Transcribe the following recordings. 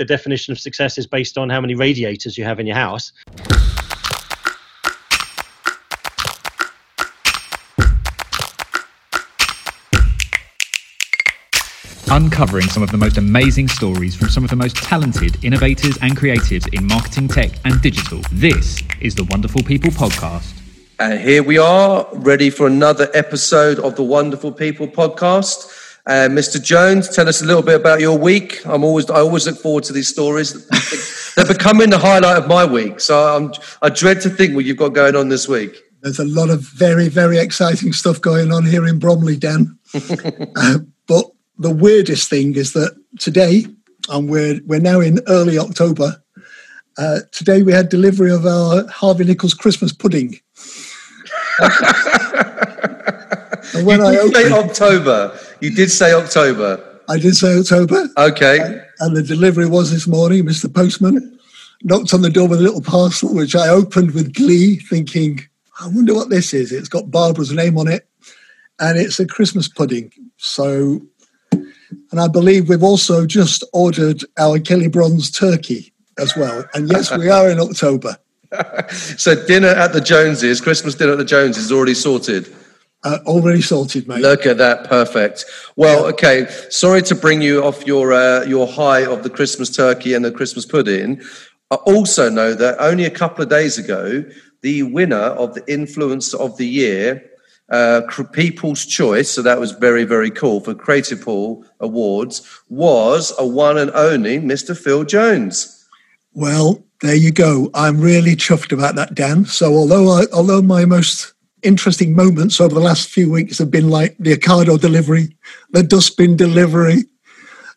the definition of success is based on how many radiators you have in your house. uncovering some of the most amazing stories from some of the most talented innovators and creatives in marketing, tech, and digital. This is the Wonderful People Podcast. And here we are, ready for another episode of the Wonderful People Podcast. Uh, Mr. Jones, tell us a little bit about your week. I'm always, I always look forward to these stories. They're becoming the highlight of my week. So I'm, I dread to think what you've got going on this week. There's a lot of very, very exciting stuff going on here in Bromley, Dan. uh, but the weirdest thing is that today, and we're we're now in early October. Uh, today we had delivery of our Harvey Nichols Christmas pudding. And when you I opened, say October, you did say October. I did say October. Okay. And, and the delivery was this morning. Mr. Postman knocked on the door with a little parcel, which I opened with glee, thinking, "I wonder what this is." It's got Barbara's name on it, and it's a Christmas pudding. So and I believe we've also just ordered our Kelly-Bronze turkey as well. And yes, we are in October. so dinner at the Joneses, Christmas dinner at the Joneses is already sorted. Uh, already sorted, mate. Look at that, perfect. Well, yeah. okay. Sorry to bring you off your uh, your high of the Christmas turkey and the Christmas pudding. I also know that only a couple of days ago, the winner of the Influence of the Year uh, People's Choice, so that was very, very cool for Creative Pool Awards, was a one and only Mr. Phil Jones. Well, there you go. I'm really chuffed about that, Dan. So although I, although my most interesting moments over the last few weeks have been like the Ocado delivery, the dustbin delivery,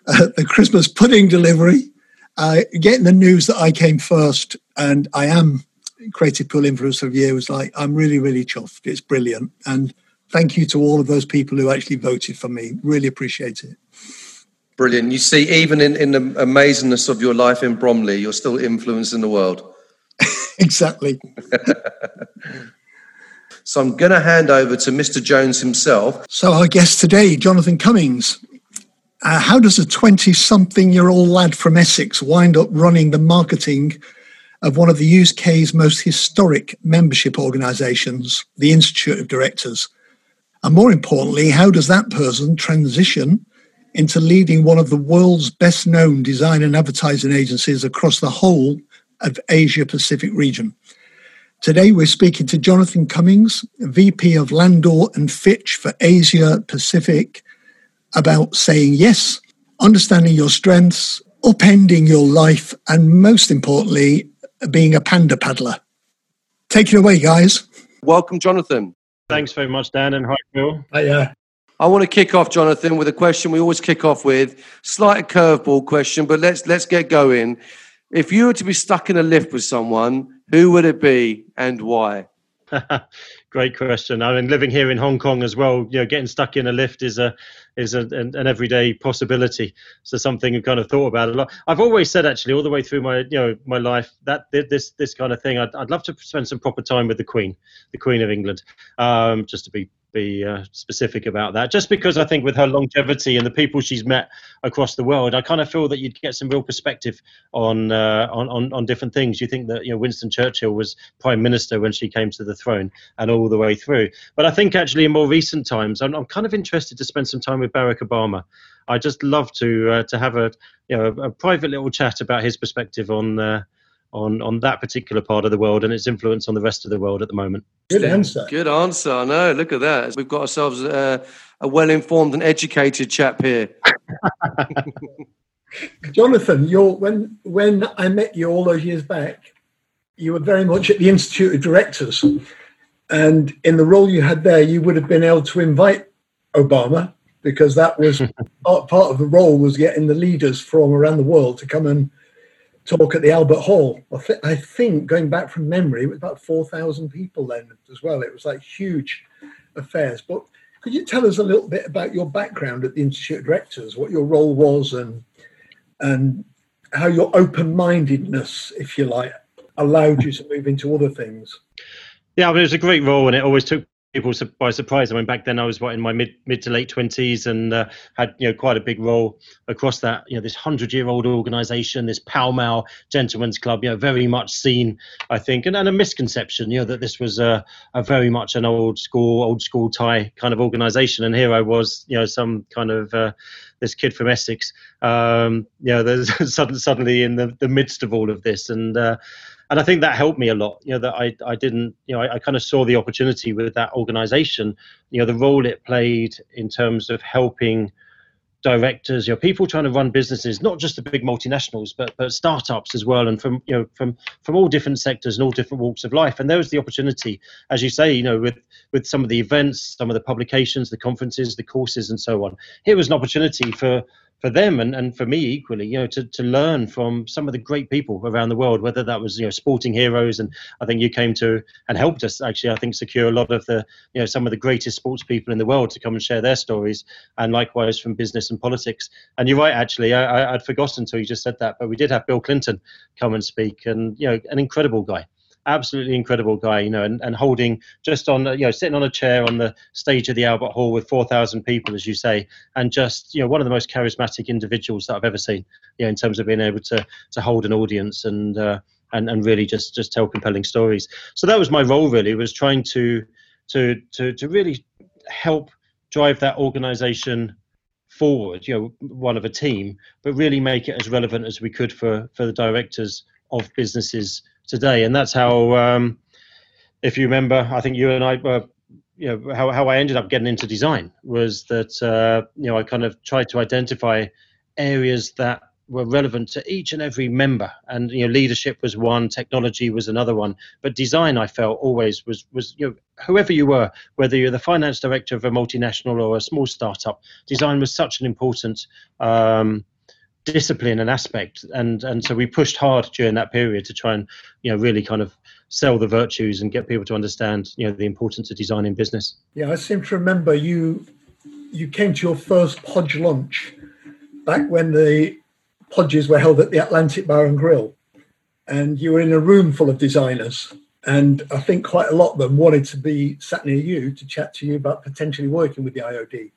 uh, the Christmas pudding delivery, uh, getting the news that I came first, and I am Creative Pool Influencer of the Year was like, I'm really, really chuffed. It's brilliant. And thank you to all of those people who actually voted for me. Really appreciate it. Brilliant. You see, even in, in the amazingness of your life in Bromley, you're still influencing the world. exactly. so I'm going to hand over to Mr. Jones himself. So our guest today, Jonathan Cummings. Uh, how does a 20 something year old lad from Essex wind up running the marketing of one of the UK's most historic membership organisations, the Institute of Directors. And more importantly, how does that person transition into leading one of the world's best known design and advertising agencies across the whole of Asia Pacific region? Today, we're speaking to Jonathan Cummings, VP of Landor and Fitch for Asia Pacific, about saying yes, understanding your strengths, upending your life, and most importantly, being a panda paddler. Take it away, guys. Welcome, Jonathan. Thanks very much, Dan, and hi, Phil. Hiya. I want to kick off, Jonathan, with a question we always kick off with. Slight curveball question, but let's let's get going. If you were to be stuck in a lift with someone, who would it be and why? Great question. I mean, living here in Hong Kong as well, you know, getting stuck in a lift is a is a, an, an, everyday possibility. So something I've kind of thought about a lot. I've always said actually, all the way through my you know my life, that this this kind of thing, I'd, I'd love to spend some proper time with the Queen, the Queen of England, um, just to be be uh, specific about that. Just because I think with her longevity and the people she's met across the world, I kind of feel that you'd get some real perspective on, uh, on, on on different things. You think that you know Winston Churchill was prime minister when she came to the throne and all the way through. But I think actually in more recent times, I'm, I'm kind of interested to spend some time with Barack Obama. I just love to uh, to have a you know a, a, private little chat about his perspective on uh, on on that particular part of the world and its influence on the rest of the world at the moment. Good answer. Good answer. I know. Look at that. We've got ourselves a, a well-informed and educated chap here. Jonathan, you're, when when I met you all those years back, you were very much at the Institute of Directors, and in the role you had there, you would have been able to invite Obama because that was part, part of the role was getting the leaders from around the world to come and talk at the Albert Hall. I, th- I think, going back from memory, it was about 4,000 people then as well. It was like huge affairs. But could you tell us a little bit about your background at the Institute of Directors, what your role was, and and how your open-mindedness, if you like, allowed you to move into other things? Yeah, I mean, it was a great role, and it always took people by surprise. I mean, back then I was what in my mid mid to late twenties and uh, had you know quite a big role across that. You know, this hundred year old organisation, this Pall Mall Gentlemen's Club. You know, very much seen, I think, and, and a misconception. You know, that this was a, a very much an old school, old school tie kind of organisation. And here I was, you know, some kind of uh, this kid from Essex. Um, you know, there's suddenly in the, the midst of all of this and. Uh, and I think that helped me a lot. You know that I I didn't you know I, I kind of saw the opportunity with that organisation. You know the role it played in terms of helping directors, you know, people trying to run businesses, not just the big multinationals, but but startups as well, and from you know from from all different sectors and all different walks of life. And there was the opportunity, as you say, you know, with with some of the events, some of the publications, the conferences, the courses, and so on. Here was an opportunity for for them and, and for me equally, you know, to, to learn from some of the great people around the world, whether that was, you know, sporting heroes. And I think you came to and helped us actually, I think, secure a lot of the, you know, some of the greatest sports people in the world to come and share their stories. And likewise from business and politics. And you're right, actually, I, I'd forgotten until you just said that, but we did have Bill Clinton come and speak and, you know, an incredible guy absolutely incredible guy, you know, and, and holding just on, you know, sitting on a chair on the stage of the Albert Hall with 4,000 people, as you say, and just, you know, one of the most charismatic individuals that I've ever seen, you know, in terms of being able to, to hold an audience and, uh, and, and really just, just tell compelling stories. So that was my role really, was trying to, to, to, to really help drive that organization forward, you know, one of a team, but really make it as relevant as we could for, for the directors of businesses today, and that's how. Um, if you remember, I think you and I were, you know, how how I ended up getting into design was that uh, you know I kind of tried to identify areas that were relevant to each and every member and you know leadership was one technology was another one but design i felt always was was you know whoever you were whether you're the finance director of a multinational or a small startup design was such an important um, discipline and aspect. And and so we pushed hard during that period to try and you know really kind of sell the virtues and get people to understand you know the importance of design in business. Yeah i seem to remember you you came to your first podge lunch back when the podges were held at the atlantic bar and grill. And you were in a room full of designers and i think quite a lot of them wanted to be sat near you to chat to you about potentially working with the iod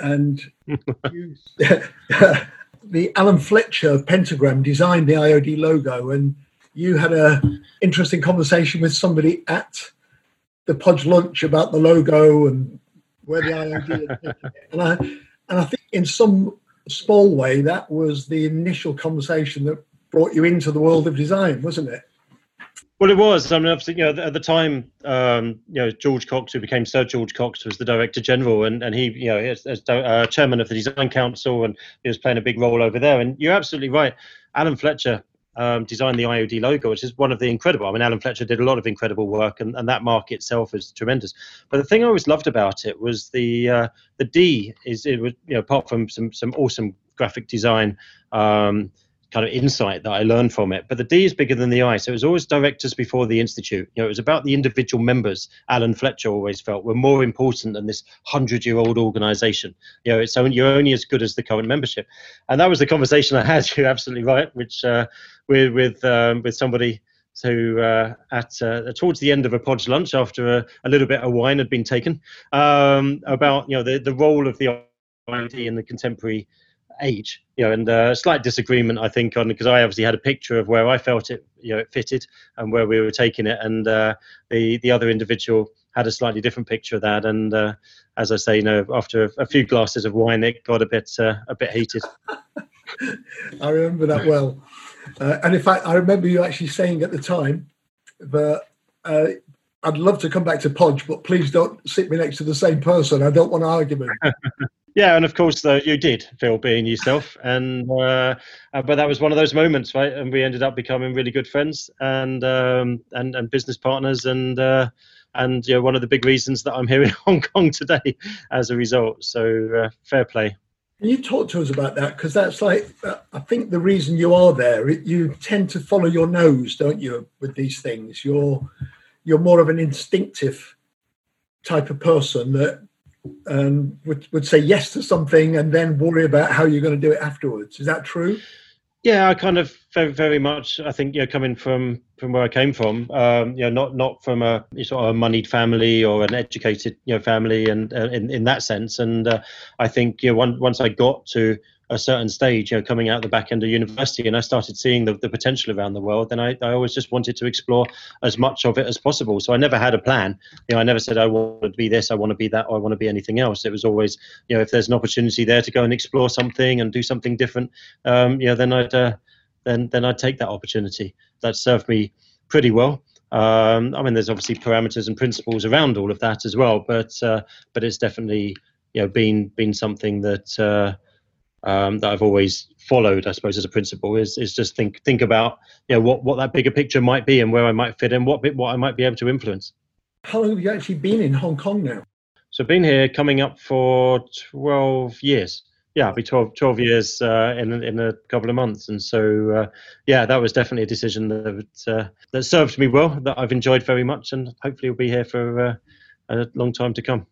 and you the Alan Fletcher of pentagram designed the IOD logo, and you had a interesting conversation with somebody at the Podge lunch about the logo and where the IOD. and I and I think in some small way that was the initial conversation that brought you into the world of design, wasn't it? Well, it was. I mean, obviously, you know, at the time, um, you know, George Cox, who became Sir George Cox, was the Director General, and, and he, you know, as, as uh, Chairman of the Design Council, and he was playing a big role over there. And you're absolutely right. Alan Fletcher um, designed the IOD logo, which is one of the incredible. I mean, Alan Fletcher did a lot of incredible work, and, and that mark itself is tremendous. But the thing I always loved about it was the uh, the D is it was you know apart from some some awesome graphic design. Um, kind of insight that I learned from it. But the D is bigger than the I. So it was always directors before the institute. You know, it was about the individual members. Alan Fletcher always felt were more important than this hundred-year-old organization. You know, it's only, you're only as good as the current membership. And that was the conversation I had. You're absolutely right. Which uh, with with um, with somebody. So uh, at uh, towards the end of a podge lunch, after a, a, little bit of wine had been taken, um, about you know the, the role of the IOD in the contemporary age, you know, and a uh, slight disagreement, I think, on because I obviously had a picture of where I felt it, you know, it fitted and where we were taking it, and uh, the the other individual had a slightly different picture of that. And uh, as I say, you know, after a, a, few glasses of wine, it got a bit uh, a bit heated. I remember that well, uh, and in fact, I remember you actually saying at the time that. I'd love to come back to Podge, but please don't sit me next to the same person. I don't want an argument. Yeah, and of course uh, you did, Phil, being yourself, and uh, uh, but that was one of those moments, right? And we ended up becoming really good friends and um, and and business partners, and uh, and you know one of the big reasons that I'm here in Hong Kong today as a result. So uh, fair play. Can you talk to us about that? Because that's like uh, I think the reason you are there. You tend to follow your nose, don't you, with these things? You're you're more of an instinctive type of person that and would, would say yes to something and then worry about how you're going to do it afterwards. Is that true? Yeah, I kind of very, very much. I think you know, coming from from where I came from, um, you know, not not from a sort of a moneyed family or an educated you know family, and uh, in in that sense. And uh, I think you know, one, once I got to a certain stage, you know, coming out the back end of university, and I started seeing the, the potential around the world. Then I, I always just wanted to explore as much of it as possible. So I never had a plan. You know, I never said I want to be this, I want to be that, I want to be anything else. It was always, you know, if there's an opportunity there to go and explore something and do something different, um, you know, then I'd uh, then then I'd take that opportunity. That served me pretty well. Um, I mean, there's obviously parameters and principles around all of that as well, but uh, but it's definitely you know been been something that. Uh, um, that I've always followed, I suppose, as a principle is is just think think about you know what what that bigger picture might be and where I might fit in, what what I might be able to influence. How long have you actually been in Hong Kong now? So I've been here coming up for twelve years. Yeah, I'll be 12, 12 years uh, in in a couple of months, and so uh, yeah, that was definitely a decision that uh, that served me well, that I've enjoyed very much, and hopefully will be here for uh, a long time to come.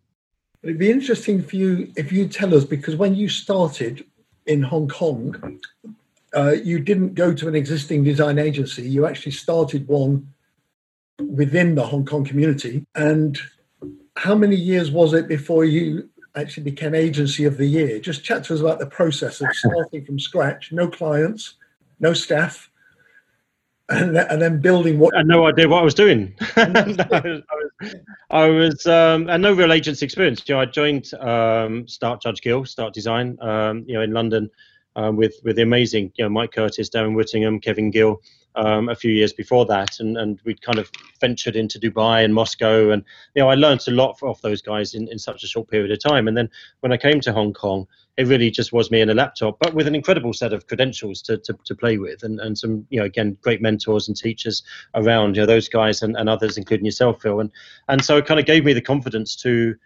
It'd be interesting for you if you tell us because when you started, in Hong Kong, uh, you didn't go to an existing design agency. You actually started one within the Hong Kong community. And how many years was it before you actually became agency of the year? Just chat to us about the process of starting from scratch, no clients, no staff, and, and then building what. I had no idea what I was doing. I was, I was um, no real agency experience. You know, I joined um, Start Judge Gill, Start Design, um, you know, in London um, with with the amazing, you know, Mike Curtis, Darren Whittingham, Kevin Gill. Um, a few years before that, and, and we'd kind of ventured into Dubai and Moscow, and you know I learned a lot off those guys in, in such a short period of time. And then when I came to Hong Kong, it really just was me and a laptop, but with an incredible set of credentials to, to, to play with and, and some, you know, again, great mentors and teachers around, you know, those guys and, and others, including yourself, Phil. And, and so it kind of gave me the confidence to,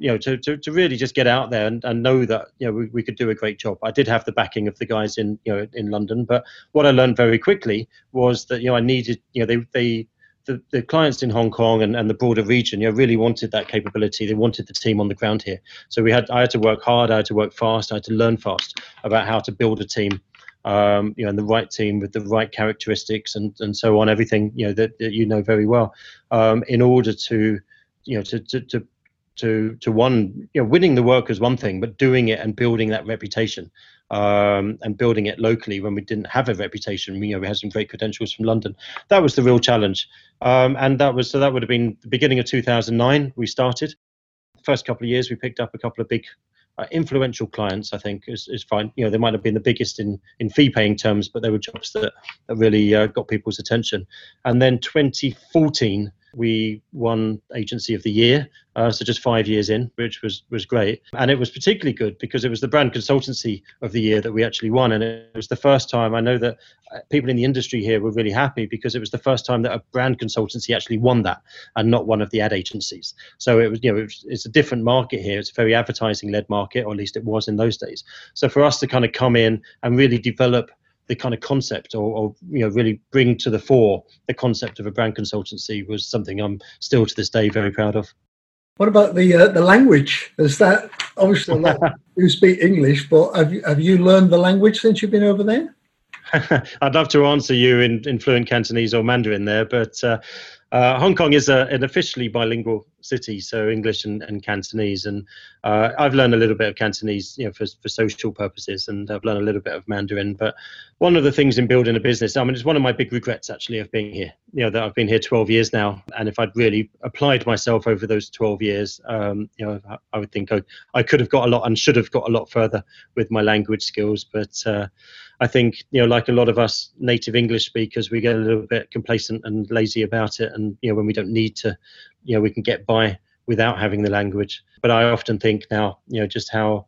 you know, to, to, to really just get out there and, and know that, you know, we, we could do a great job. I did have the backing of the guys in, you know, in London, but what I learned very quickly was that, you know, I needed, you know, they, they, the, the clients in Hong Kong and, and the broader region, you know, really wanted that capability. They wanted the team on the ground here. So we had, I had to work hard. I had to work fast. I had to learn fast about how to build a team, um, you know, and the right team with the right characteristics and, and so on. Everything you know that, that you know very well, um, in order to, you know, to, to, to to to one you know winning the work is one thing but doing it and building that reputation um, and building it locally when we didn't have a reputation you know we had some great credentials from london that was the real challenge. Um, and that was so that would have been the beginning of 2009 we started. First couple of years we picked up a couple of big uh, influential clients i think is, is fine. You know they might have been the biggest in in fee paying terms but they were jobs that, that really uh, got people's attention. And then 2014 we won Agency of the Year, uh, so just five years in, which was was great, and it was particularly good because it was the brand consultancy of the year that we actually won, and it was the first time I know that uh, people in the industry here were really happy because it was the first time that a brand consultancy actually won that, and not one of the ad agencies. So it was you know it was, it's a different market here. It's a very advertising led market, or at least it was in those days. So for us to kind of come in and really develop the kind of concept or, or, you know really bring to the fore the concept of a brand consultancy was something I'm still to this day very proud of. What about the uh, the language? Is that obviously lot speak English, but have you, have you learned the language since you've been over there? I'd love to answer you in, in fluent Cantonese or Mandarin there, but uh, uh, Hong Kong is a, an officially bilingual city, so English and, and Cantonese. And uh, I've learned a little bit of Cantonese, you know, for, for social purposes, and I've learned a little bit of Mandarin. But one of the things in building a business, I mean, it's one of my big regrets actually of being here. You know, that I've been here 12 years now, and if I'd really applied myself over those 12 years, um, you know, I, I would think I, I, could have got a lot and should have got a lot further with my language skills. But uh, I think you know, like a lot of us native English speakers, we get a little bit complacent and lazy about it, and you know, when we don't need to, you know, we can get by without having the language. But I often think now, you know, just how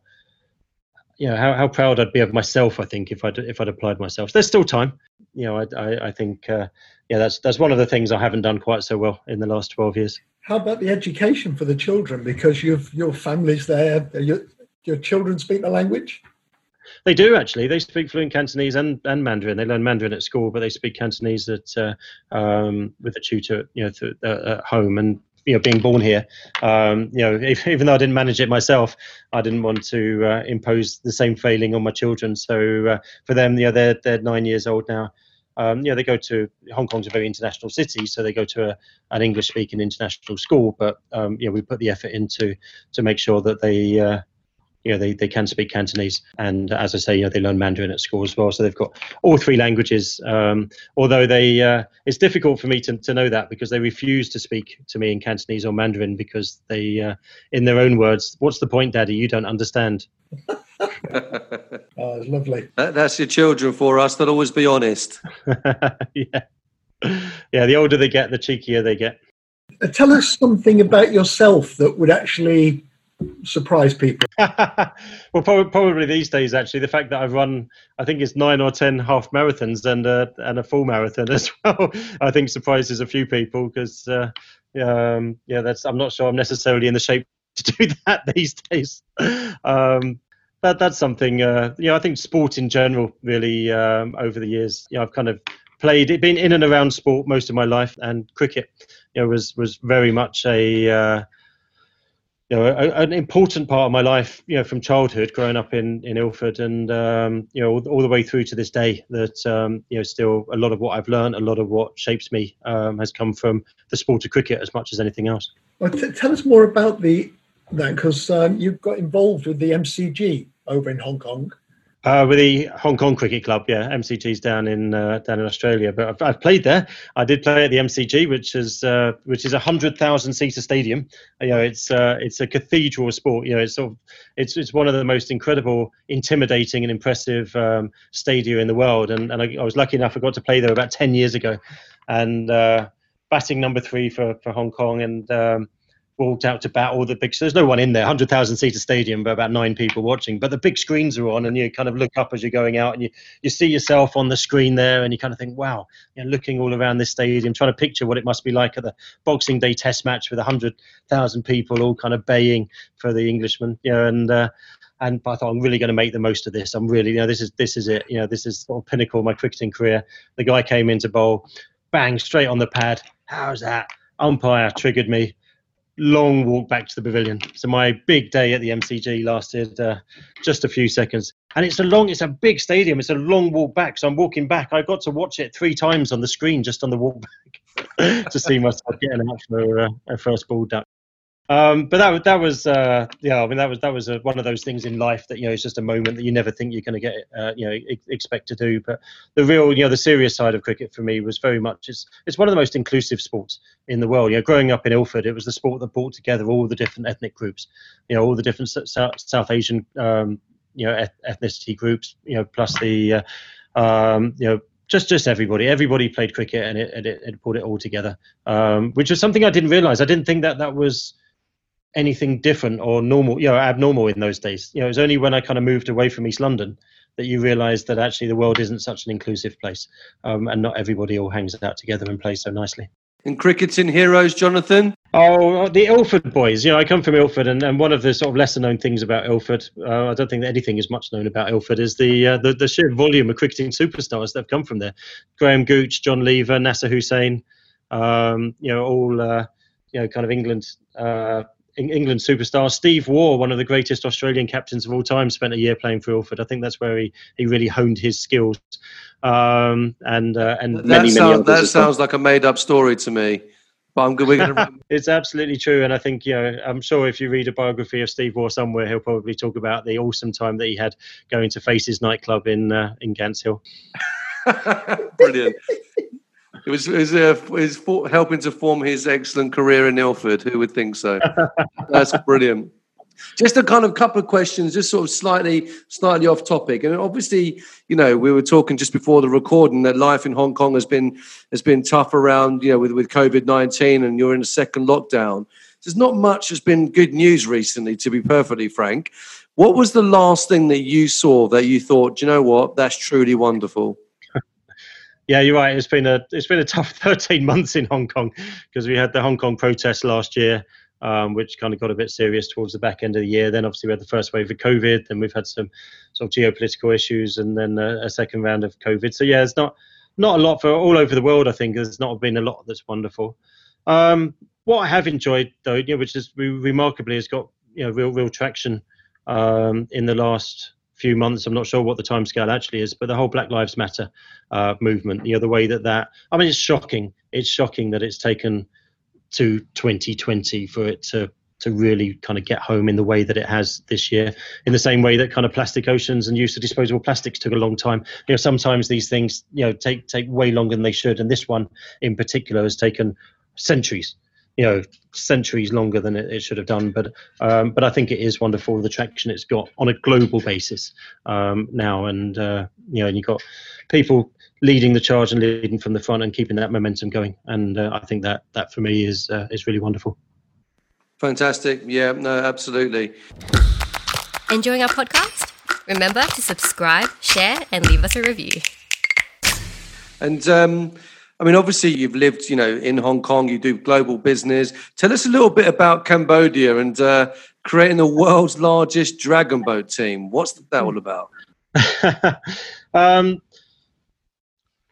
you know how, how proud I'd be of myself. I think if I'd if I'd applied myself, there's still time. You know, I I, I think uh, yeah, that's that's one of the things I haven't done quite so well in the last 12 years. How about the education for the children? Because you've your family's there. Your your children speak the language. They do actually. They speak fluent Cantonese and, and Mandarin. They learn Mandarin at school, but they speak Cantonese at uh, um, with a tutor, you know, uh, at home. And you know being born here. Um, you know, if, even though I didn't manage it myself, I didn't want to uh, impose the same failing on my children. So uh, for them, you know, they're they're nine years old now. Um, you know, they go to Hong Kong's a very international city, so they go to a, an English-speaking international school. But um, you know, we put the effort into to make sure that they uh, you know they, they can speak Cantonese. And as I say you know they learn Mandarin at school as well. So they've got all three languages. Um, although they uh, it's difficult for me to, to know that because they refuse to speak to me in Cantonese or Mandarin because they uh, in their own words what's the point daddy? You don't understand. Oh it's lovely. That, that's your children for us. They'll always be honest. Yeah. Yeah the older they get the cheekier they get. Uh, tell us something about yourself that would actually surprise people? well, probably, probably, these days, actually, the fact that I've run, I think it's nine or ten half marathons and uh, and a full marathon as well, I think surprises a few people because, uh, um, yeah, that's I'm not sure I'm necessarily in the shape to do that these days. Um, that that's something, uh, you know, I think sport in general, really, um, over the years, you know, I've kind of played, it, been in and around sport most of my life, and cricket, you know, was was very much a uh, you know, a, an important part of my life, you know, from childhood, growing up in, in Ilford, and um, you know, all, all, the way through to this day. That um, you know, still a lot of what I've learned, a lot of what shapes me, um, has come from the sport of cricket as much as anything else. Well, t- tell us more about the that because um, you got involved with the MCG over in Hong Kong. Uh, with the Hong Kong Cricket Club, yeah, MCG's down in uh, down in Australia. But I've, I've, played there. I did play at the MCG, which is uh, which is a hundred thousand seater stadium. You know, it's uh, it's a cathedral sport. You know, it's sort of it's it's one of the most incredible, intimidating, and impressive um, in the world. And and I, I, was lucky enough I got to play there about ten years ago, and uh, batting number three for for Hong Kong and. Um, walked out to bat all the big. So there's no one in there, hundred thousand seater stadium, but about nine people watching. But the big screens are on, and you kind of look up as you're going out, and you you see yourself on the screen there, and you kind of think, wow, you know, looking all around this stadium, trying to picture what it must be like at the Boxing Day Test match with hundred thousand people all kind of baying for the Englishman, you know, and. Uh, and I thought I'm really going to make the most of this. I'm really, you know, this is this is it. You know, this is sort of pinnacle of my cricketing career. The guy came into bowl, bang, straight on the pad. How's that? Umpire triggered me long walk back to the pavilion. So my big day at the MCG lasted uh, just a few seconds, and it's a long, it's a big stadium. It's a long walk back. So I'm walking back. I got to watch it three times on the screen just on the walk back to see myself getting out for uh, a first ball duck. Um, but that that was uh, yeah. I mean that was that was a, one of those things in life that you know it's just a moment that you never think you're going to get uh, you know expect to do. But the real you know the serious side of cricket for me was very much it's it's one of the most inclusive sports in the world. You know, growing up in Ilford, it was the sport that brought together all the different ethnic groups. You know, all the different South, South Asian um, you know ethnicity groups. You know, plus the uh, um, you know just just everybody. Everybody played cricket, and it it, it it all together, um, which was something I didn't realize. I didn't think that that was anything different or normal, you know, abnormal in those days. You know, it was only when I kind of moved away from East London that you realise that actually the world isn't such an inclusive place, um, and not everybody all hangs out together and plays so nicely. And crickets cricketing heroes, Jonathan? Oh, the Ilford boys. You know, I come from Ilford, and, and one of the sort of lesser known things about Ilford, uh, I don't think that anything is much known about Ilford, is the, uh, the, the sheer volume of cricketing superstars that have come from there. Graham Gooch, John Lever, Nasser Hussain, um, you know, all uh, you know, kind of England uh, England superstar. Steve Waugh, one of the greatest Australian captains of all time, spent a year playing for Ilford. I think that's where he, he really honed his skills. Um, and uh, and that, many, sound, many that sounds like a made up story to me. But I'm We're gonna... it's absolutely true, and I think you know. I'm sure if you read a biography of Steve Waugh somewhere, he'll probably talk about the awesome time that he had going to Faces nightclub in uh, in Gants Hill. Brilliant. It was, it was, uh, it was for, helping to form his excellent career in Ilford. Who would think so? That's brilliant. Just a kind of couple of questions, just sort of slightly, slightly off topic. And obviously, you know, we were talking just before the recording that life in Hong Kong has been has been tough around, you know, with with COVID nineteen, and you're in a second lockdown. There's not much has been good news recently, to be perfectly frank. What was the last thing that you saw that you thought, you know what, that's truly wonderful? Yeah, you're right. It's been a it's been a tough 13 months in Hong Kong because we had the Hong Kong protests last year, um, which kind of got a bit serious towards the back end of the year. Then obviously we had the first wave of COVID, then we've had some sort of geopolitical issues, and then a, a second round of COVID. So yeah, it's not not a lot for all over the world. I think there's not been a lot that's wonderful. Um, what I have enjoyed though, you know, which is remarkably has got you know real real traction um, in the last few months. I'm not sure what the timescale actually is, but the whole Black Lives Matter uh, movement, you know, the way that that I mean, it's shocking. It's shocking that it's taken to 2020 for it to to really kind of get home in the way that it has this year. In the same way that kind of plastic oceans and use of disposable plastics took a long time. You know, sometimes these things you know take take way longer than they should, and this one in particular has taken centuries you know centuries longer than it, it should have done. But um, but I think it is wonderful the traction it's got on a global basis um, now. And uh, you know and you've got people leading the charge and leading from the front and keeping that momentum going. And uh, I think that that for me is uh, is really wonderful. Fantastic. Yeah no absolutely. Enjoying our podcast? Remember to subscribe share and leave us a review. And um, I mean, obviously, you've lived, you know, in Hong Kong. You do global business. Tell us a little bit about Cambodia and uh, creating the world's largest dragon boat team. What's that all about? um,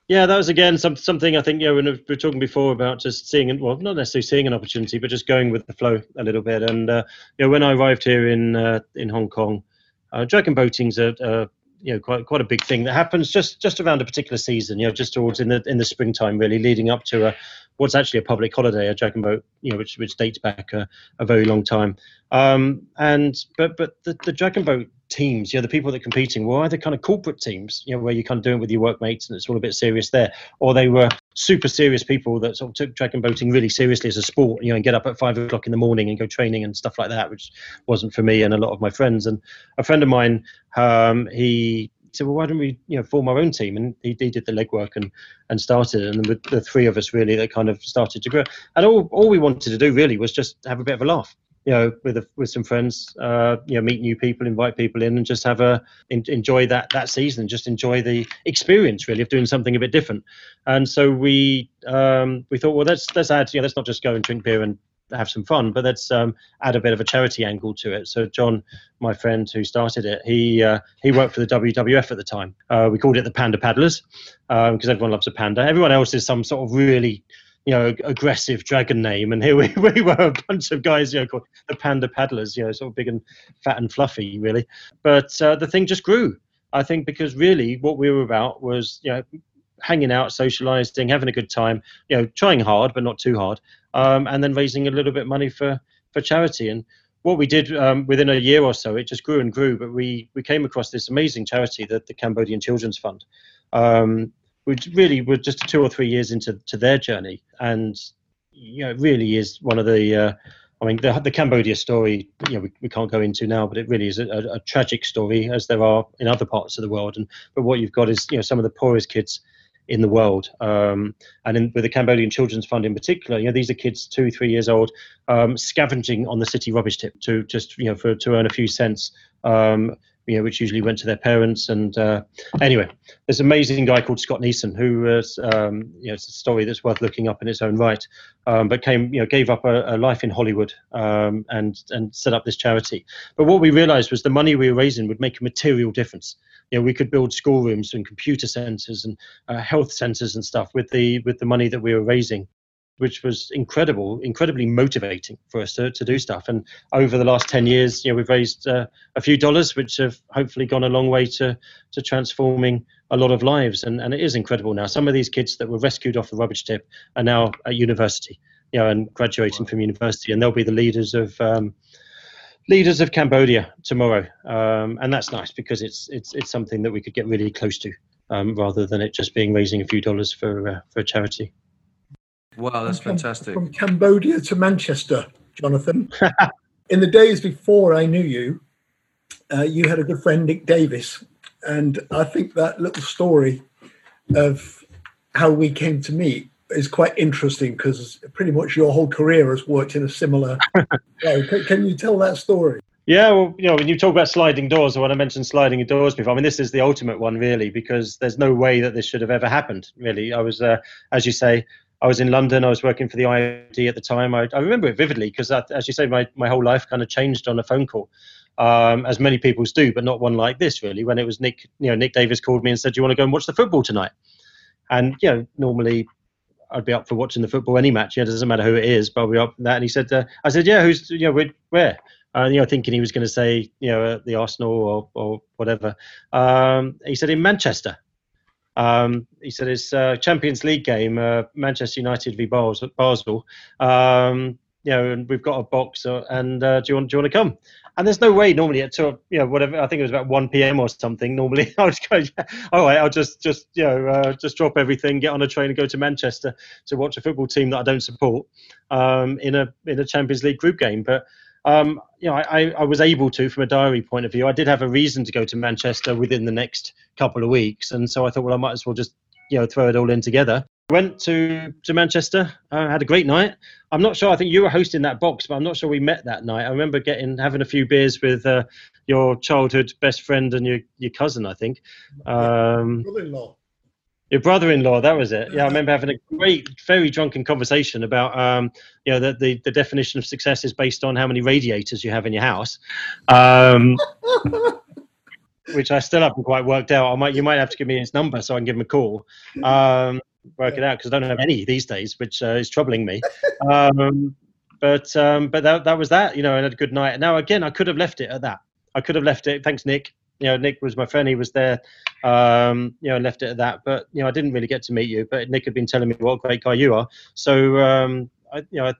yeah, that was again some, something I think you know when we were talking before about just seeing, well, not necessarily seeing an opportunity, but just going with the flow a little bit. And uh, you know, when I arrived here in uh, in Hong Kong, uh, dragon boating's a, a you know quite quite a big thing that happens just just around a particular season. You know, just towards in the in the springtime, really leading up to a what's actually a public holiday, a dragon boat, you know, which which dates back a, a very long time. Um, and but but the, the dragon boat teams, you know, the people that are competing were either kind of corporate teams, you know, where you kind of do it with your workmates and it's all a bit serious there, or they were super serious people that sort of took dragon boating really seriously as a sport, you know, and get up at five o'clock in the morning and go training and stuff like that, which wasn't for me and a lot of my friends. And a friend of mine, um, he said, well, why don't we, you know, form our own team? And he, he did the legwork and, and started. And with the three of us really, that kind of started to grow. And all, all we wanted to do really was just have a bit of a laugh you know, with a, with some friends, uh, you know, meet new people, invite people in, and just have a in, enjoy that that season. Just enjoy the experience, really, of doing something a bit different. And so we um, we thought, well, let's let's add, you know, let's not just go and drink beer and have some fun, but let's um, add a bit of a charity angle to it. So John, my friend who started it, he uh, he worked for the WWF at the time. Uh, we called it the Panda Paddlers because um, everyone loves a panda. Everyone else is some sort of really you know, aggressive dragon name, and here we, we were a bunch of guys, you know, called the Panda Paddlers, you know, sort of big and fat and fluffy, really. But uh, the thing just grew, I think, because really what we were about was, you know, hanging out, socializing, having a good time, you know, trying hard but not too hard, um, and then raising a little bit of money for for charity. And what we did um, within a year or so, it just grew and grew. But we we came across this amazing charity, the, the Cambodian Children's Fund. Um, which really were just two or three years into to their journey, and you know, it really is one of the. Uh, I mean, the, the Cambodia story, you know, we, we can't go into now, but it really is a, a, a, tragic story, as there are in other parts of the world. And but what you've got is, you know, some of the poorest kids in the world, um, and in, with the Cambodian Children's Fund in particular, you know, these are kids two, three years old, um, scavenging on the city rubbish tip to just, you know, for to earn a few cents. Um, you know, which usually went to their parents. And uh, anyway, there's an amazing guy called Scott Neeson who was, um, you know, it's a story that's worth looking up in its own right. Um, but came, you know, gave up a, a life in Hollywood um, and and set up this charity. But what we realised was the money we were raising would make a material difference. You know, we could build schoolrooms and computer centres and uh, health centres and stuff with the with the money that we were raising which was incredible, incredibly motivating for us to, to do stuff. And over the last 10 years, you know, we've raised uh, a few dollars, which have hopefully gone a long way to, to transforming a lot of lives. And, and it is incredible now. Some of these kids that were rescued off the rubbish tip are now at university, you know, and graduating wow. from university, and they'll be the leaders of, um, leaders of Cambodia tomorrow. Um, and that's nice because it's, it's, it's something that we could get really close to. Um, rather than it just being raising a few dollars for uh, for a charity. Wow, that's from, fantastic. From Cambodia to Manchester, Jonathan. In the days before I knew you, uh, you had a good friend, Nick Davis. And I think that little story of how we came to meet is quite interesting because pretty much your whole career has worked in a similar way. Can, can you tell that story? Yeah, well, you know, when you talk about sliding doors, or when I mentioned sliding doors before, I mean, this is the ultimate one, really, because there's no way that this should have ever happened, really. I was, uh, as you say, I was in London. I was working for the IOD at the time. I, I remember it vividly because, as you say, my, my whole life kind of changed on a phone call, um, as many people's do, but not one like this really. When it was Nick, you know, Nick Davis called me and said, "Do you want to go and watch the football tonight?" And you know, normally I'd be up for watching the football any match. You know, it doesn't matter who it is, but I'll be up for that. And he said, uh, I said, yeah, who's you know where? Uh, you know, thinking he was going to say you know uh, the Arsenal or or whatever. Um, he said in Manchester. Um, he said it's a Champions League game, uh, Manchester United v Basel. Um, you know, and we've got a box, uh, and uh, do you want do you want to come? And there's no way normally at two, you know, whatever. I think it was about one p.m. or something. Normally, I was going, all right, I'll just just you know uh, just drop everything, get on a train, and go to Manchester to watch a football team that I don't support um, in a in a Champions League group game. But um, you know, I, I was able to, from a diary point of view, I did have a reason to go to Manchester within the next couple of weeks, and so I thought, well, I might as well just you know throw it all in together. Went to to Manchester, uh, had a great night. I'm not sure. I think you were hosting that box, but I'm not sure we met that night. I remember getting having a few beers with uh, your childhood best friend and your your cousin. I think. Um, Brother-in-law. Your brother-in-law, that was it. Yeah, I remember having a great, very drunken conversation about, um, you know, the, the, the definition of success is based on how many radiators you have in your house, um, which I still haven't quite worked out. I might, you might have to give me his number so I can give him a call, um, work it out because I don't have any these days, which uh, is troubling me. Um, but um, but that that was that, you know, and had a good night. Now again, I could have left it at that. I could have left it. Thanks, Nick. You know, Nick was my friend. He was there. Um, you know, left it at that. But you know, I didn't really get to meet you. But Nick had been telling me what a great guy you are. So um, I, you know,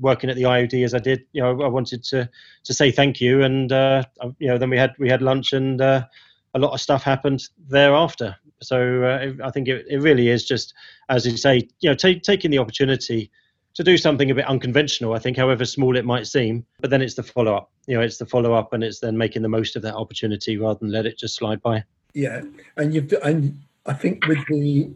working at the IOD as I did, you know, I wanted to to say thank you. And uh, you know, then we had we had lunch, and uh, a lot of stuff happened thereafter. So uh, I think it, it really is just, as you say, you know, taking the opportunity to do something a bit unconventional, I think, however small it might seem. But then it's the follow up. You know, it's the follow up, and it's then making the most of that opportunity rather than let it just slide by. Yeah, and you've and I think with the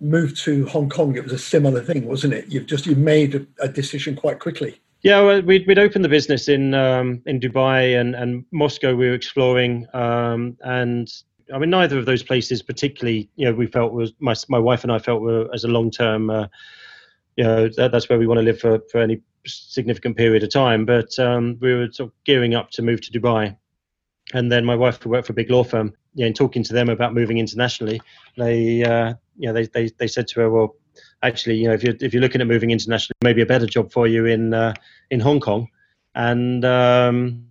move to Hong Kong, it was a similar thing, wasn't it? You've just you made a, a decision quite quickly. Yeah, well, we'd, we'd opened the business in um, in Dubai and, and Moscow. We were exploring, um, and I mean, neither of those places particularly, you know, we felt was my my wife and I felt were as a long term, uh, you know, that, that's where we want to live for for any significant period of time. But um, we were sort of gearing up to move to Dubai, and then my wife worked for a big law firm. Yeah, and talking to them about moving internationally, they, uh, you know, they, they they said to her, well, actually, you know, if you're if you're looking at moving internationally, maybe a better job for you in uh, in Hong Kong, and um,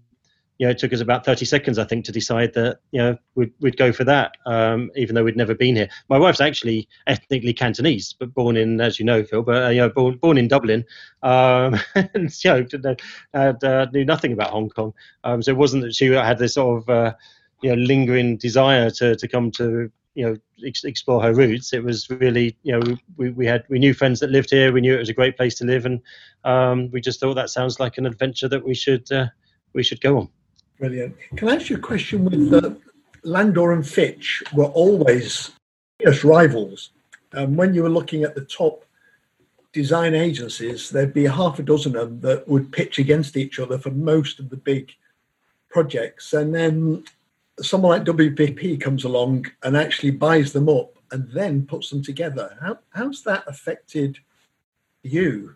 you know, it took us about 30 seconds, I think, to decide that, you know, we'd, we'd go for that, um, even though we'd never been here. My wife's actually ethnically Cantonese, but born in, as you know, Phil, but, uh, you know, born, born in Dublin, um, and, you know, had, uh, knew nothing about Hong Kong. Um, so it wasn't that she had this sort of, uh, you know, lingering desire to, to come to, you know, ex- explore her roots. It was really, you know, we, we had, we knew friends that lived here. We knew it was a great place to live. And um, we just thought that sounds like an adventure that we should, uh, we should go on. Brilliant. Can I ask you a question? With uh, Landor and Fitch were always fierce rivals. Um, when you were looking at the top design agencies, there'd be half a dozen of them that would pitch against each other for most of the big projects. And then someone like WPP comes along and actually buys them up and then puts them together. How, how's that affected you?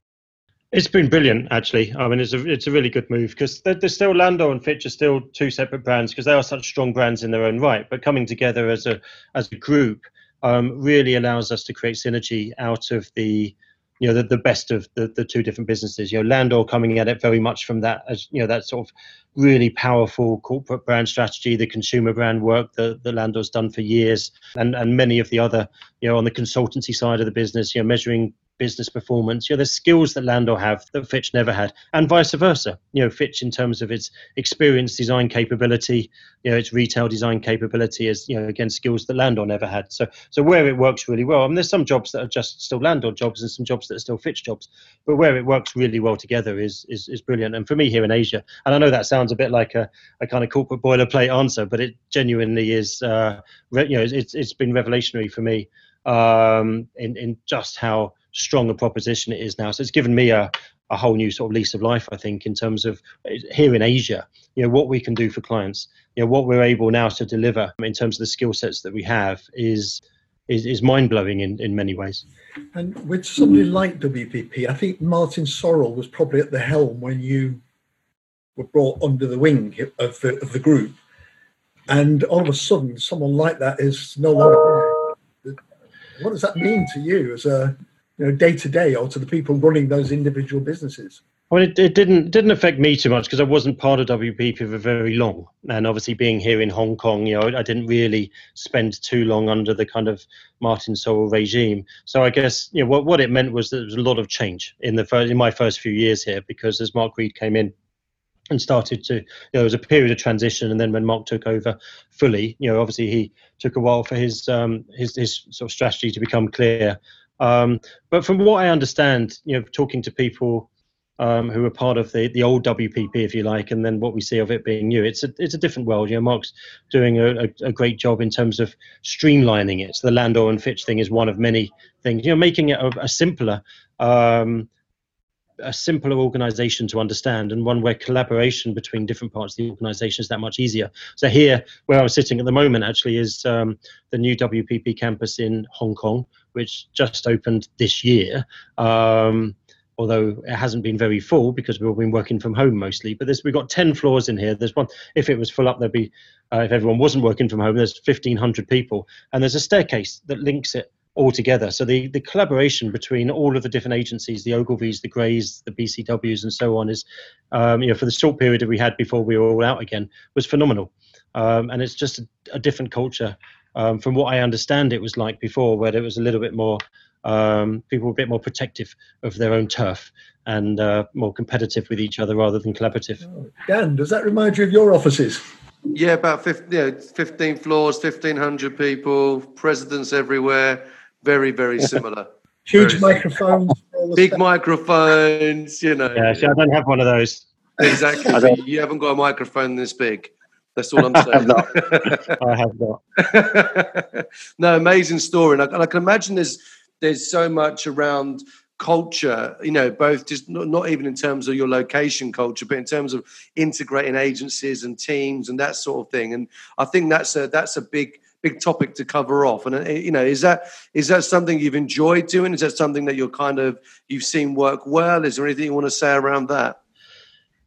It's been brilliant, actually. I mean, it's a it's a really good move because there's still Landor and Fitch are still two separate brands because they are such strong brands in their own right. But coming together as a as a group um, really allows us to create synergy out of the you know the, the best of the, the two different businesses. You know, Landor coming at it very much from that as you know that sort of really powerful corporate brand strategy, the consumer brand work that, that Landor's done for years, and and many of the other you know on the consultancy side of the business, you know, measuring business performance. You know, the skills that Landor have that Fitch never had, and vice versa. You know, Fitch in terms of its experience, design capability, you know, its retail design capability is, you know, again skills that Landor never had. So, so where it works really well, I mean, there's some jobs that are just still Landor jobs, and some jobs that are still Fitch jobs, but where it works really well together is is, is brilliant. And for me here in Asia, and I know that sounds a bit like a, a kind of corporate boilerplate answer, but it genuinely is. Uh, you know, it's it's been revelationary for me um, in in just how strong a proposition it is now. So it's given me a, a whole new sort of lease of life, I think, in terms of here in Asia, you know, what we can do for clients, you know, what we're able now to deliver in terms of the skill sets that we have is is, is mind blowing in, in many ways. And with somebody like WPP, I think Martin Sorrell was probably at the helm when you were brought under the wing of the of the group. And all of a sudden, someone like that is no longer. What does that mean to you as a you know, day to day or to the people running those individual businesses? Well, it, it didn't didn't affect me too much because I wasn't part of WPP for very long, and obviously being here in Hong Kong, you know, I didn't really spend too long under the kind of Martin Sorrell regime. So I guess you know what what it meant was there was a lot of change in the first, in my first few years here because as Mark Read came in and started to you know there was a period of transition and then when Mark took over fully you know obviously he took a while for his um his his sort of strategy to become clear um but from what I understand you know talking to people um, who are part of the, the old WPP, if you like, and then what we see of it being new. It's a it's a different world. You know, Mark's doing a, a, a great job in terms of streamlining it. So the Landor and Fitch thing is one of many things. You know, making it a, a simpler. Um, a simpler organization to understand and one where collaboration between different parts of the organization is that much easier. So here, where I'm sitting at the moment, actually, is um, the new WPP campus in Hong Kong, which just opened this year. Um, although it hasn't been very full because we've been working from home mostly. But we've got 10 floors in here. There's one, if it was full up, there'd be, uh, if everyone wasn't working from home, there's 1,500 people. And there's a staircase that links it all together. So the, the collaboration between all of the different agencies, the Ogilvies, the Greys, the BCWs, and so on, is, um, you know, for the short period that we had before we were all out again, was phenomenal. Um, and it's just a, a different culture um, from what I understand it was like before, where there was a little bit more um, people were a bit more protective of their own turf and uh, more competitive with each other rather than collaborative. Dan, does that remind you of your offices? Yeah, about 15, you know, 15 floors, 1,500 people, presidents everywhere. Very, very similar. Huge Very microphones. Big staff. microphones, you know. Yeah, see, I don't have one of those. Exactly. you haven't got a microphone this big. That's all I'm saying. I have not. no, amazing story. And I, and I, can imagine there's there's so much around culture, you know, both just not, not even in terms of your location culture, but in terms of integrating agencies and teams and that sort of thing. And I think that's a that's a big big topic to cover off. And uh, you know, is that is that something you've enjoyed doing? Is that something that you're kind of you've seen work well? Is there anything you want to say around that?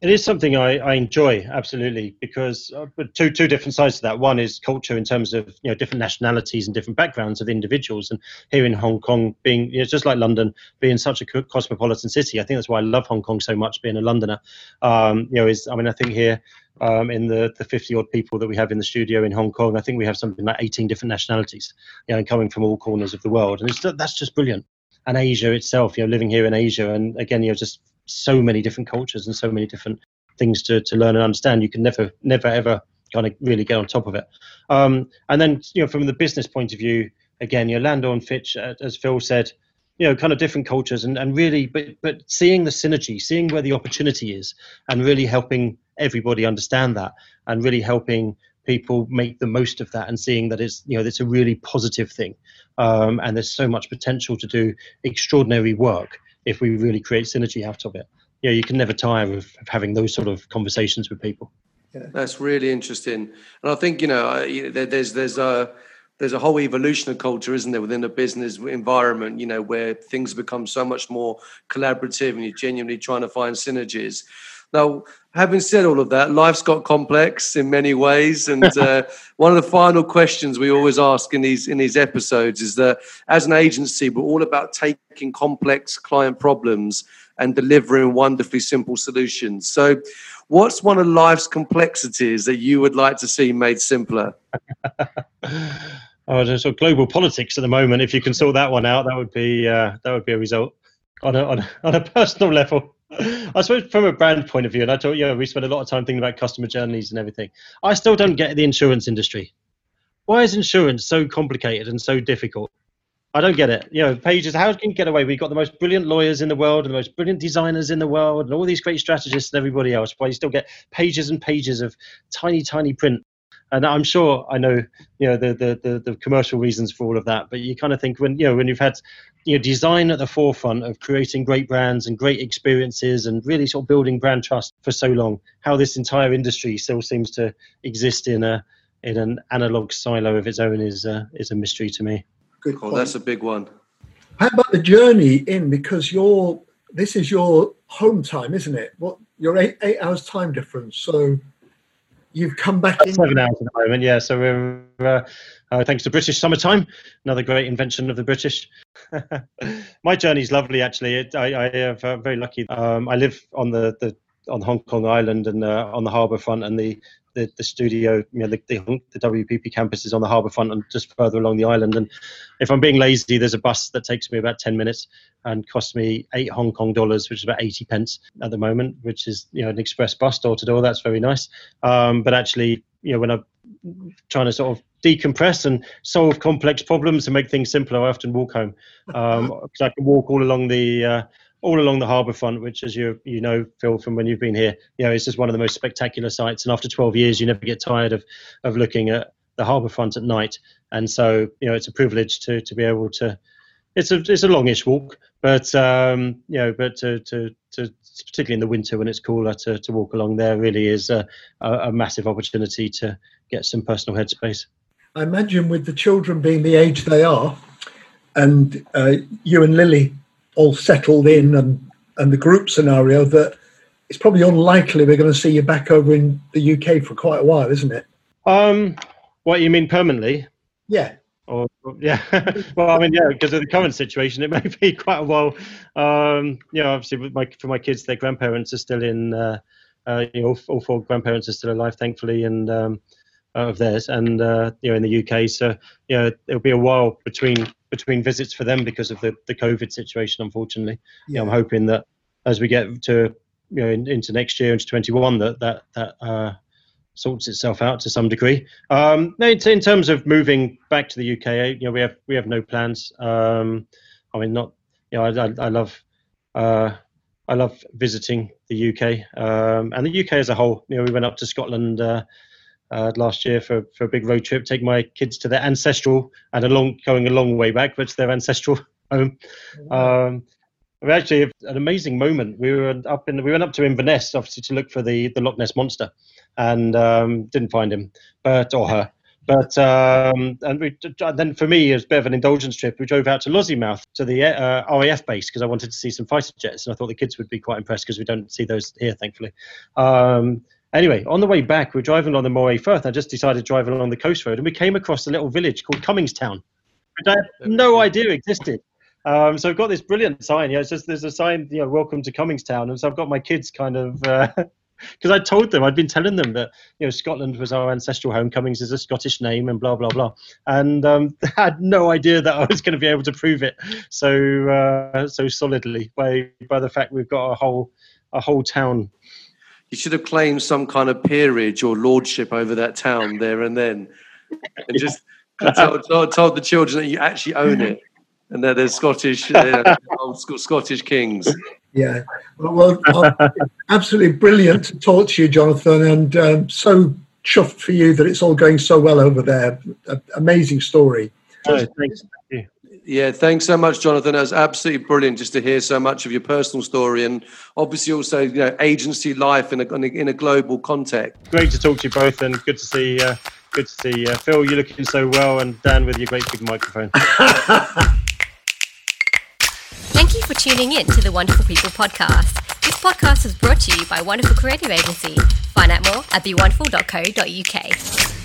It is something I, I enjoy absolutely because uh, two two different sides to that. One is culture in terms of you know different nationalities and different backgrounds of individuals. And here in Hong Kong, being you know, just like London, being such a cosmopolitan city, I think that's why I love Hong Kong so much. Being a Londoner, um, you know, is I mean I think here um, in the the 50 odd people that we have in the studio in Hong Kong, I think we have something like 18 different nationalities, you know, coming from all corners of the world, and it's that's just brilliant. And Asia itself, you know, living here in Asia, and again, you know, just so many different cultures and so many different things to, to learn and understand. You can never, never, ever kind of really get on top of it. Um, and then, you know, from the business point of view, again, you know, Landor and Fitch, uh, as Phil said, you know, kind of different cultures and, and really, but, but seeing the synergy, seeing where the opportunity is and really helping everybody understand that and really helping people make the most of that and seeing that it's, you know, it's a really positive thing. Um, and there's so much potential to do extraordinary work if we really create synergy out of it yeah, you can never tire of, of having those sort of conversations with people. Yeah. That's really interesting, and I think you know there's there's a there's a whole evolution of culture, isn't there, within a business environment? You know, where things become so much more collaborative, and you're genuinely trying to find synergies. Now, having said all of that, life's got complex in many ways, and uh, one of the final questions we always ask in these in these episodes is that as an agency, we're all about taking complex client problems and delivering wonderfully simple solutions. So, what's one of life's complexities that you would like to see made simpler? oh, there's sort of global politics at the moment. If you can sort that one out, that would be uh, that would be a result on a, on a, on a personal level. I suppose from a brand point of view, and I told you, we spend a lot of time thinking about customer journeys and everything. I still don't get the insurance industry. Why is insurance so complicated and so difficult? I don't get it. You know, pages. How can you get away? We've got the most brilliant lawyers in the world, and the most brilliant designers in the world, and all these great strategists and everybody else. But you still get pages and pages of tiny, tiny print. And I'm sure I know, you know, the, the the the commercial reasons for all of that. But you kind of think when you know when you've had, you know, design at the forefront of creating great brands and great experiences and really sort of building brand trust for so long, how this entire industry still seems to exist in a in an analog silo of its own is uh, is a mystery to me. Good. Oh, that's a big one. How about the journey in? Because you're this is your home time, isn't it? What your eight eight hours time difference. So you've come back in. Seven hours at the moment, yeah. So we're uh, uh, thanks to British summertime, another great invention of the British. My journey's lovely, actually. It, I, I am uh, very lucky. Um, I live on the, the on Hong Kong Island and uh, on the harbour front, and the the, the studio, you know, the, the, the WPP campus is on the harbour front and just further along the island. And if I'm being lazy, there's a bus that takes me about 10 minutes and costs me eight Hong Kong dollars, which is about 80 pence at the moment, which is, you know, an express bus door to door. That's very nice. Um, but actually, you know, when I'm trying to sort of decompress and solve complex problems and make things simpler, I often walk home because um, I can walk all along the uh, all along the harbour front, which, as you you know, Phil, from when you've been here, you know, it's just one of the most spectacular sights. And after 12 years, you never get tired of of looking at the harbour front at night. And so, you know, it's a privilege to to be able to. It's a it's a longish walk, but um, you know, but to, to to particularly in the winter when it's cooler to, to walk along there really is a, a, a massive opportunity to get some personal headspace. I imagine with the children being the age they are, and uh, you and Lily all settled in and, and the group scenario that it's probably unlikely we're going to see you back over in the UK for quite a while, isn't it? Um, what you mean permanently? Yeah. Or yeah, well, I mean, yeah, because of the current situation, it may be quite a while. Um, you know, obviously, with my for my kids, their grandparents are still in. Uh, uh, you know, all, all, four grandparents are still alive, thankfully, and um, of theirs, and uh, you know, in the UK. So, you know, it'll be a while between between visits for them because of the, the COVID situation, unfortunately. Yeah. I'm hoping that as we get to you know in, into next year into 21 that that that uh, sorts itself out to some degree. Um, in, in, terms of moving back to the UK, you know we have we have no plans. Um, I mean, not you know I, I, I love. Uh, I love visiting the UK um, and the UK as a whole. You know, we went up to Scotland uh, uh, last year for, for a big road trip, take my kids to their ancestral and a long going a long way back, but to their ancestral home. Um, we actually have an amazing moment. We were up in we went up to Inverness obviously to look for the the Loch Ness monster, and um, didn't find him, but or her. But um, and we, then for me, it was a bit of an indulgence trip. We drove out to Lossiemouth to the uh, RAF base because I wanted to see some fighter jets, and I thought the kids would be quite impressed because we don't see those here, thankfully. Um, Anyway, on the way back, we are driving along the Moray Firth. I just decided to drive along the coast road, and we came across a little village called Cummingstown, which I had no idea existed. Um, so I've got this brilliant sign. Yeah, it's just there's a sign, you know, welcome to Cummingstown, and so I've got my kids kind of because uh, I told them I'd been telling them that you know Scotland was our ancestral home. Cummings is a Scottish name, and blah blah blah, and um, had no idea that I was going to be able to prove it so uh, so solidly by by the fact we've got a whole a whole town you should have claimed some kind of peerage or lordship over that town there and then, and just told, told, told, the children that you actually own it, and that they're Scottish, uh, old Scottish kings. Yeah, well, well absolutely brilliant to talk to you, Jonathan, and um, so chuffed for you that it's all going so well over there. amazing story. Oh, thanks. Yeah, thanks so much, Jonathan. That was absolutely brilliant just to hear so much of your personal story and obviously also, you know, agency life in a, in a global context. Great to talk to you both and good to see uh, good to see uh, Phil, you're looking so well and Dan with your great big microphone. Thank you for tuning in to the Wonderful People podcast. This podcast is brought to you by Wonderful Creative Agency. Find out more at bewonderful.co.uk.